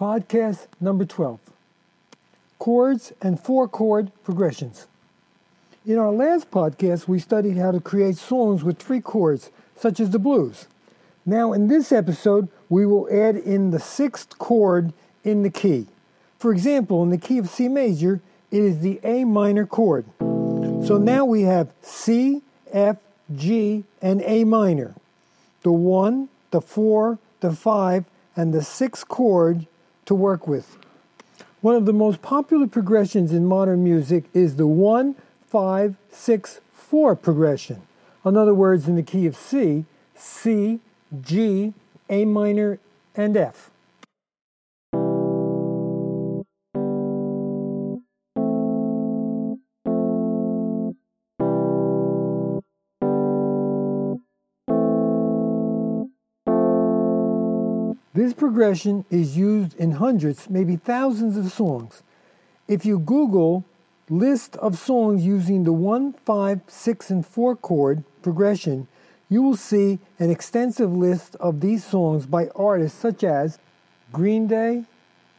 Podcast number 12 Chords and Four Chord Progressions. In our last podcast, we studied how to create songs with three chords, such as the blues. Now, in this episode, we will add in the sixth chord in the key. For example, in the key of C major, it is the A minor chord. So now we have C, F, G, and A minor. The 1, the 4, the 5, and the 6th chord to work with. One of the most popular progressions in modern music is the 1 5 6 4 progression. In other words, in the key of C, C, G, A minor, and F. progression is used in hundreds, maybe thousands of songs. If you Google list of songs using the 1, 5, 6, and 4 chord progression, you will see an extensive list of these songs by artists such as Green Day,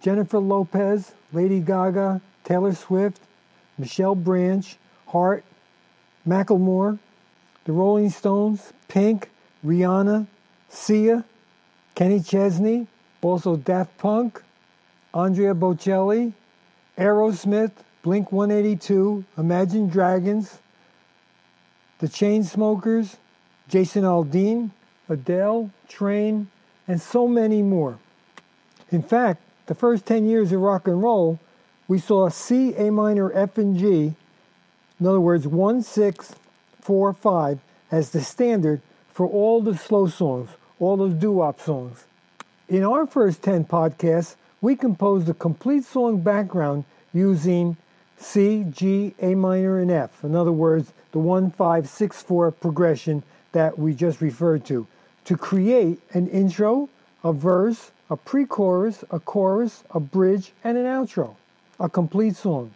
Jennifer Lopez, Lady Gaga, Taylor Swift, Michelle Branch, Heart, Macklemore, The Rolling Stones, Pink, Rihanna, Sia, Kenny Chesney, also Daft Punk, Andrea Bocelli, Aerosmith, Blink 182, Imagine Dragons, The Chainsmokers, Jason Aldean, Adele, Train, and so many more. In fact, the first 10 years of rock and roll, we saw C, A minor, F, and G, in other words, 1, 6, 4, 5, as the standard for all the slow songs, all those doo-wop songs. In our first 10 podcasts, we composed a complete song background using C, G, A minor, and F. In other words, the 1, 5, 6, 4 progression that we just referred to, to create an intro, a verse, a pre chorus, a chorus, a bridge, and an outro, a complete song.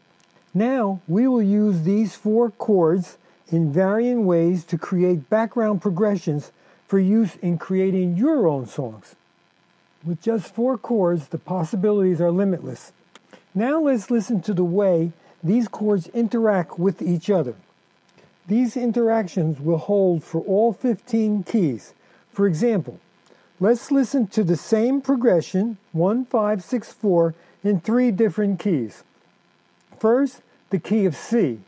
Now, we will use these four chords in varying ways to create background progressions for use in creating your own songs. With just four chords, the possibilities are limitless. Now let's listen to the way these chords interact with each other. These interactions will hold for all 15 keys. For example, let's listen to the same progression, 1, 5, 6, 4, in three different keys. First, the key of C.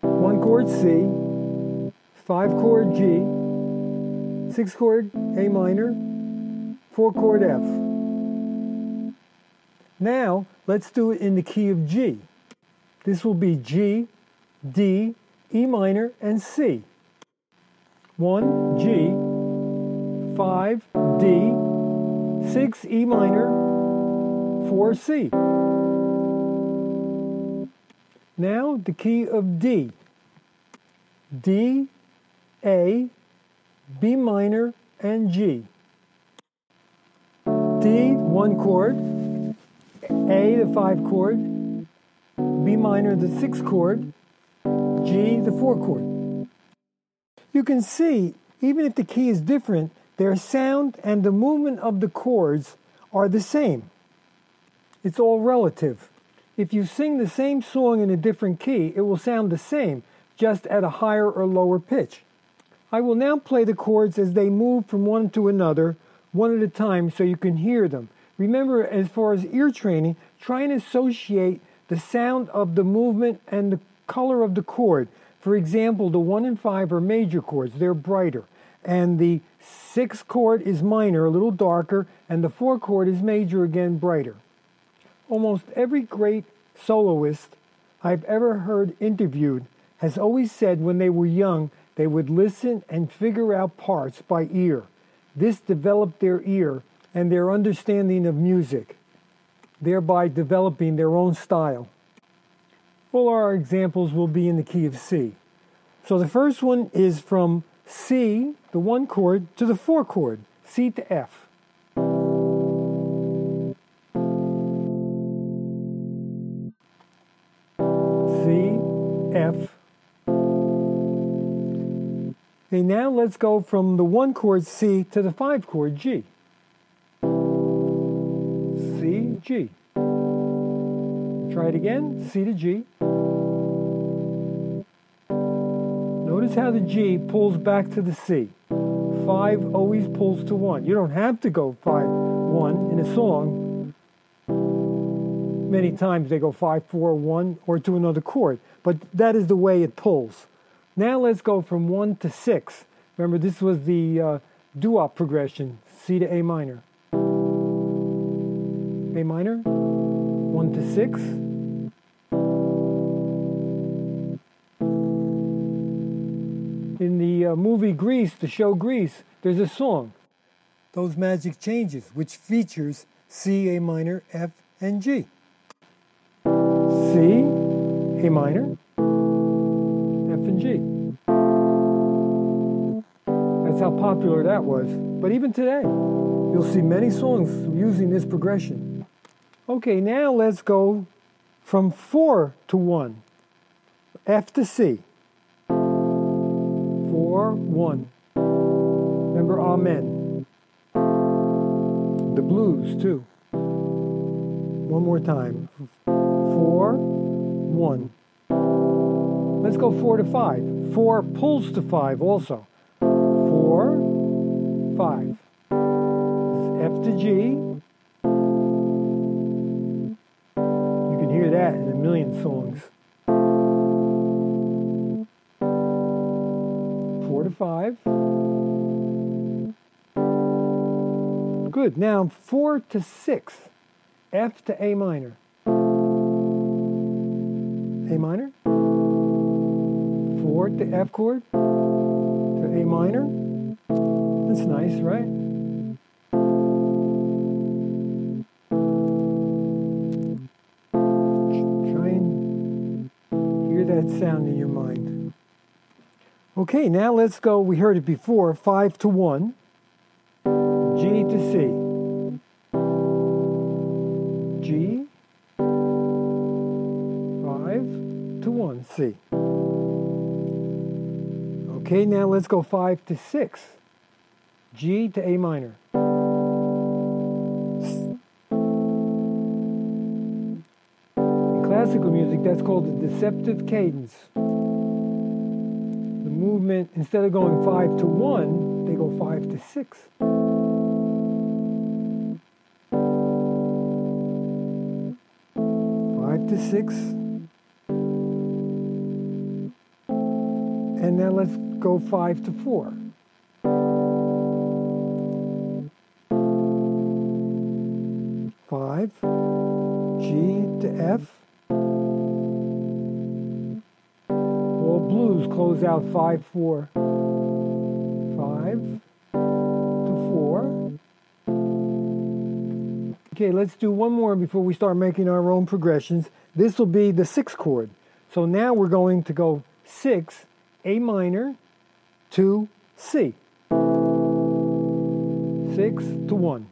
One chord C, five chord G, six chord A minor, four chord F. Now, let's do it in the key of G. This will be G, D, E minor, and C. 1 G, 5 D, 6 E minor, 4 C. Now the key of D. D, A, B minor, and G. One chord, A, the five chord, B minor, the six chord, G, the four chord. You can see, even if the key is different, their sound and the movement of the chords are the same. It's all relative. If you sing the same song in a different key, it will sound the same, just at a higher or lower pitch. I will now play the chords as they move from one to another, one at a time, so you can hear them. Remember, as far as ear training, try and associate the sound of the movement and the color of the chord. For example, the 1 and 5 are major chords, they're brighter. And the 6 chord is minor, a little darker, and the 4 chord is major, again brighter. Almost every great soloist I've ever heard interviewed has always said when they were young they would listen and figure out parts by ear. This developed their ear and their understanding of music, thereby developing their own style. All our examples will be in the key of C. So the first one is from C, the one chord, to the four chord, C to F. Okay, now let's go from the one chord C to the five chord G. G. Try it again, C to G. Notice how the G pulls back to the C. 5 always pulls to 1. You don't have to go 5 1 in a song. Many times they go 5 4 1 or to another chord, but that is the way it pulls. Now let's go from 1 to 6. Remember, this was the uh, progression, C to A minor. A minor, 1 to 6. In the uh, movie Grease, the show Grease, there's a song, Those Magic Changes, which features C, A minor, F, and G. C, A minor, That's how popular that was. But even today, you'll see many songs using this progression. Okay, now let's go from 4 to 1. F to C. 4, 1. Remember Amen. The blues, too. One more time. 4, 1. Let's go 4 to 5. 4 pulls to 5 also. 4, 5. F to G. You can hear that in a million songs. Four to five. Good. Now four to six. F to A minor. A minor. Four to F chord. To A minor. That's nice, right? Try and hear that sound in your mind. Okay, now let's go. We heard it before 5 to 1, G to C. G, 5 to 1, C. Okay, now let's go 5 to 6, G to A minor. In classical music, that's called the deceptive cadence. The movement, instead of going 5 to 1, they go 5 to 6. Five to six. And now let's go five to four. Five, G to F, Well, blues close out 5 4. 5 to 4. Okay, let's do one more before we start making our own progressions. This will be the sixth chord. So now we're going to go 6, A minor, to C. 6 to 1.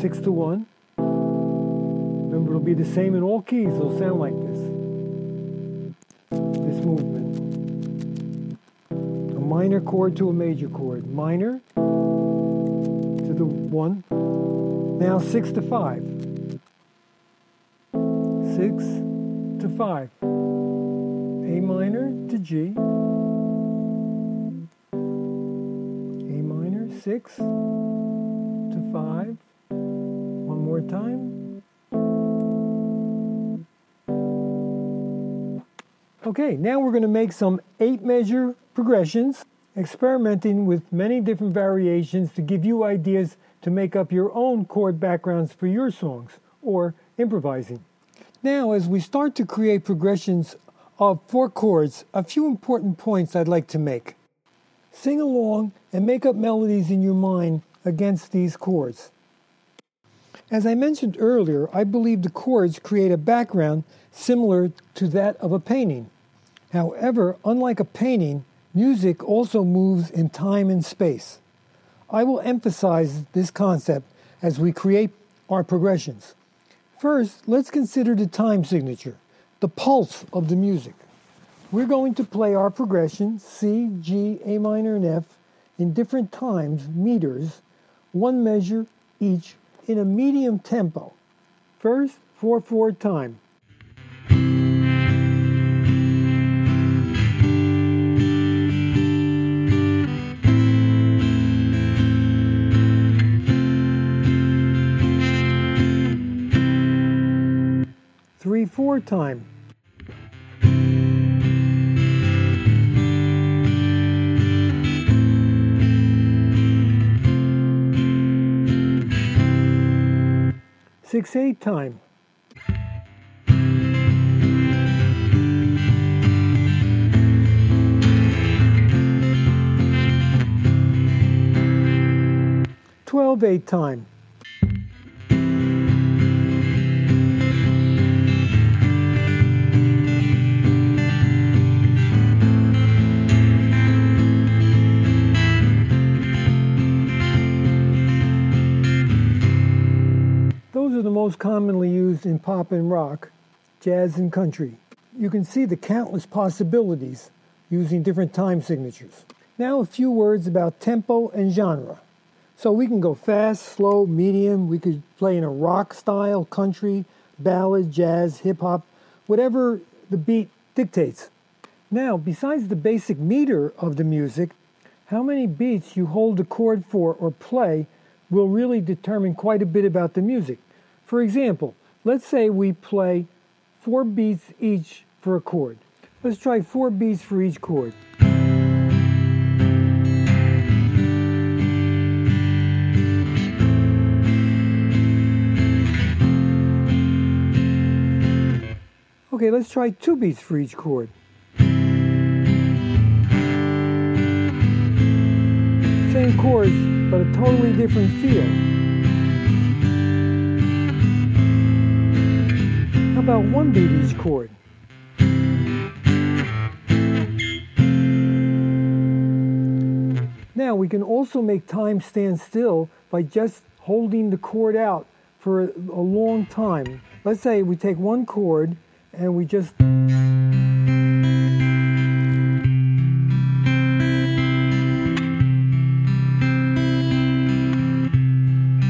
6 to 1. Remember, it'll be the same in all keys. It'll sound like this This movement. A minor chord to a major chord. Minor to the one. Now six to five. Six to five. A minor to G. A minor, six to five. One more time. Okay, now we're going to make some eight measure progressions, experimenting with many different variations to give you ideas to make up your own chord backgrounds for your songs or improvising. Now, as we start to create progressions of four chords, a few important points I'd like to make. Sing along and make up melodies in your mind against these chords. As I mentioned earlier, I believe the chords create a background similar to that of a painting. However, unlike a painting, music also moves in time and space. I will emphasize this concept as we create our progressions. First, let's consider the time signature, the pulse of the music. We're going to play our progression C, G, A minor, and F in different times, meters, one measure each in a medium tempo. First, 4 4 time. Time. Six eight time. Twelve eight time. Most commonly used in pop and rock, jazz and country. You can see the countless possibilities using different time signatures. Now, a few words about tempo and genre. So, we can go fast, slow, medium. We could play in a rock style, country, ballad, jazz, hip hop, whatever the beat dictates. Now, besides the basic meter of the music, how many beats you hold the chord for or play will really determine quite a bit about the music. For example, let's say we play four beats each for a chord. Let's try four beats for each chord. Okay, let's try two beats for each chord. Same chords, but a totally different feel. About one beat each mm. chord? Now we can also make time stand still by just holding the chord out for a long time. Let's say we take one chord and we just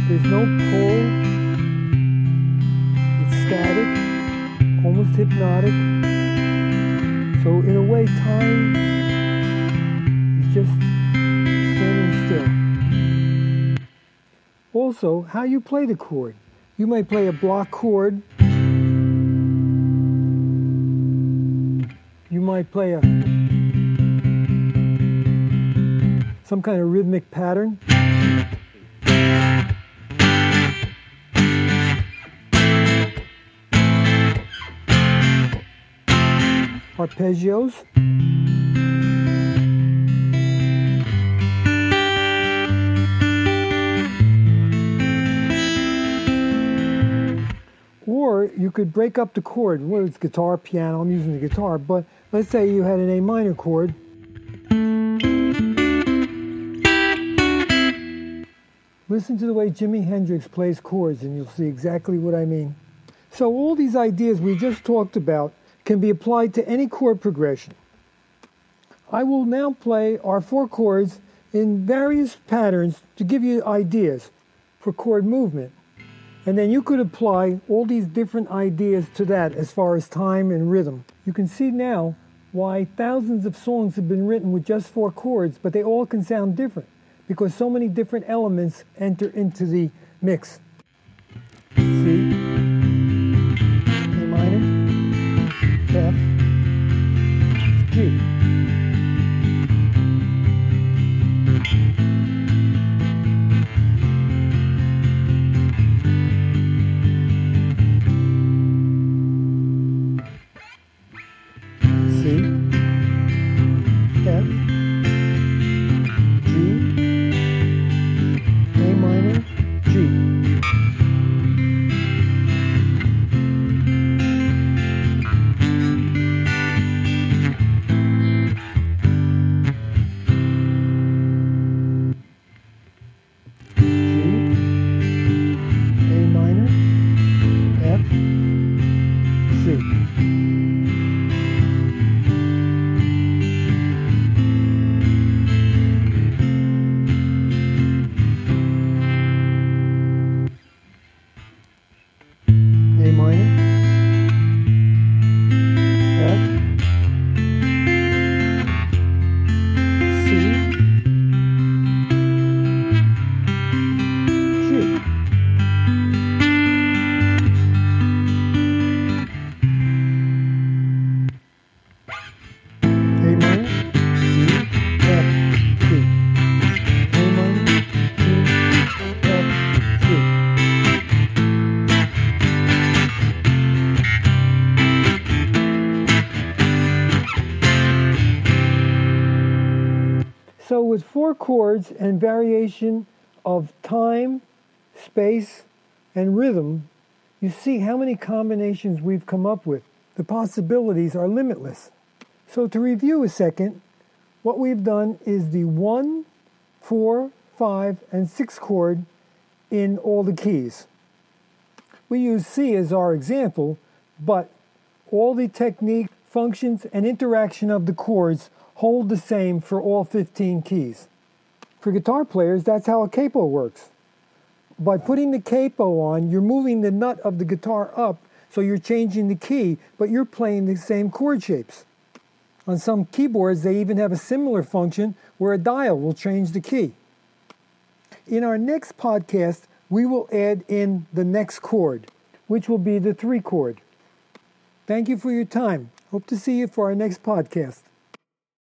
There's no pull. It's static, almost hypnotic. So in a way, time is just standing still. Also, how you play the chord. You may play a block chord. You might play a some kind of rhythmic pattern. Arpeggios. Or you could break up the chord, whether it's guitar, piano, I'm using the guitar, but let's say you had an A minor chord. Listen to the way Jimi Hendrix plays chords and you'll see exactly what I mean. So all these ideas we just talked about can be applied to any chord progression. I will now play our four chords in various patterns to give you ideas for chord movement. And then you could apply all these different ideas to that as far as time and rhythm. You can see now why thousands of songs have been written with just four chords, but they all can sound different because so many different elements enter into the mix. C, four chords and variation of time, space, and rhythm, you see how many combinations we've come up with. The possibilities are limitless. So, to review a second, what we've done is the 1, 4, 5, and 6 chord in all the keys. We use C as our example, but all the technique, functions, and interaction of the chords hold the same for all 15 keys. For guitar players, that's how a capo works. By putting the capo on, you're moving the nut of the guitar up, so you're changing the key, but you're playing the same chord shapes. On some keyboards, they even have a similar function where a dial will change the key. In our next podcast, we will add in the next chord, which will be the three chord. Thank you for your time. Hope to see you for our next podcast.